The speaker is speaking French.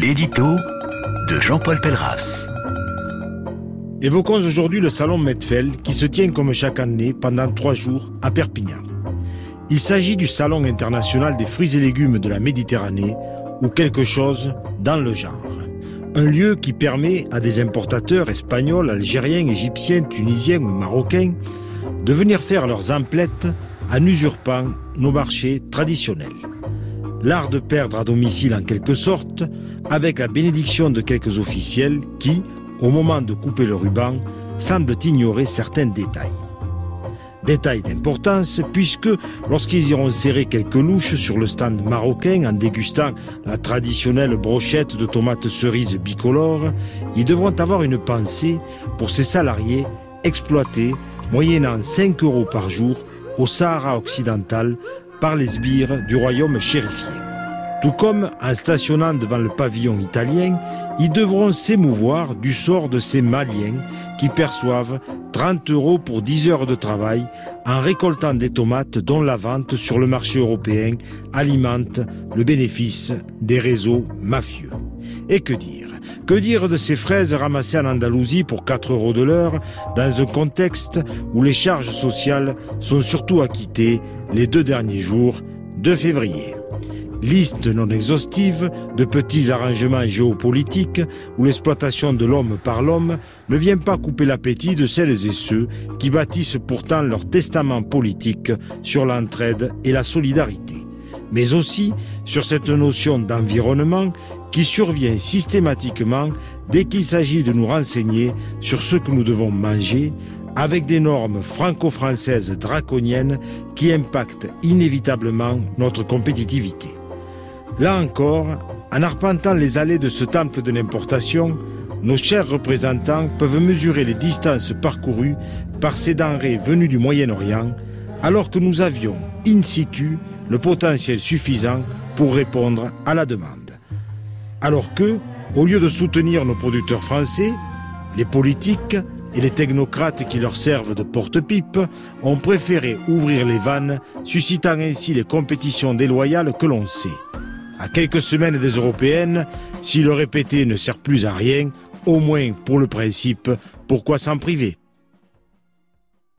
L'édito de Jean-Paul Pelleras. Évoquons aujourd'hui le salon Medfel qui se tient comme chaque année pendant trois jours à Perpignan. Il s'agit du salon international des fruits et légumes de la Méditerranée ou quelque chose dans le genre. Un lieu qui permet à des importateurs espagnols, algériens, égyptiens, tunisiens ou marocains de venir faire leurs emplettes en usurpant nos marchés traditionnels. L'art de perdre à domicile en quelque sorte, avec la bénédiction de quelques officiels qui, au moment de couper le ruban, semblent ignorer certains détails. Détail d'importance puisque lorsqu'ils iront serrer quelques louches sur le stand marocain en dégustant la traditionnelle brochette de tomates cerises bicolores, ils devront avoir une pensée pour ces salariés exploités moyennant 5 euros par jour au Sahara occidental par les sbires du royaume chérifié. Tout comme, en stationnant devant le pavillon italien, ils devront s'émouvoir du sort de ces Maliens qui perçoivent 30 euros pour 10 heures de travail en récoltant des tomates dont la vente sur le marché européen alimente le bénéfice des réseaux mafieux. Et que dire? Que dire de ces fraises ramassées en Andalousie pour 4 euros de l'heure dans un contexte où les charges sociales sont surtout acquittées les deux derniers jours de février? Liste non exhaustive de petits arrangements géopolitiques où l'exploitation de l'homme par l'homme ne vient pas couper l'appétit de celles et ceux qui bâtissent pourtant leur testament politique sur l'entraide et la solidarité, mais aussi sur cette notion d'environnement qui survient systématiquement dès qu'il s'agit de nous renseigner sur ce que nous devons manger avec des normes franco-françaises draconiennes qui impactent inévitablement notre compétitivité. Là encore, en arpentant les allées de ce temple de l'importation, nos chers représentants peuvent mesurer les distances parcourues par ces denrées venues du Moyen-Orient, alors que nous avions, in situ, le potentiel suffisant pour répondre à la demande. Alors que, au lieu de soutenir nos producteurs français, les politiques et les technocrates qui leur servent de porte-pipe ont préféré ouvrir les vannes, suscitant ainsi les compétitions déloyales que l'on sait. À quelques semaines des européennes, si le répéter ne sert plus à rien, au moins pour le principe, pourquoi s'en priver?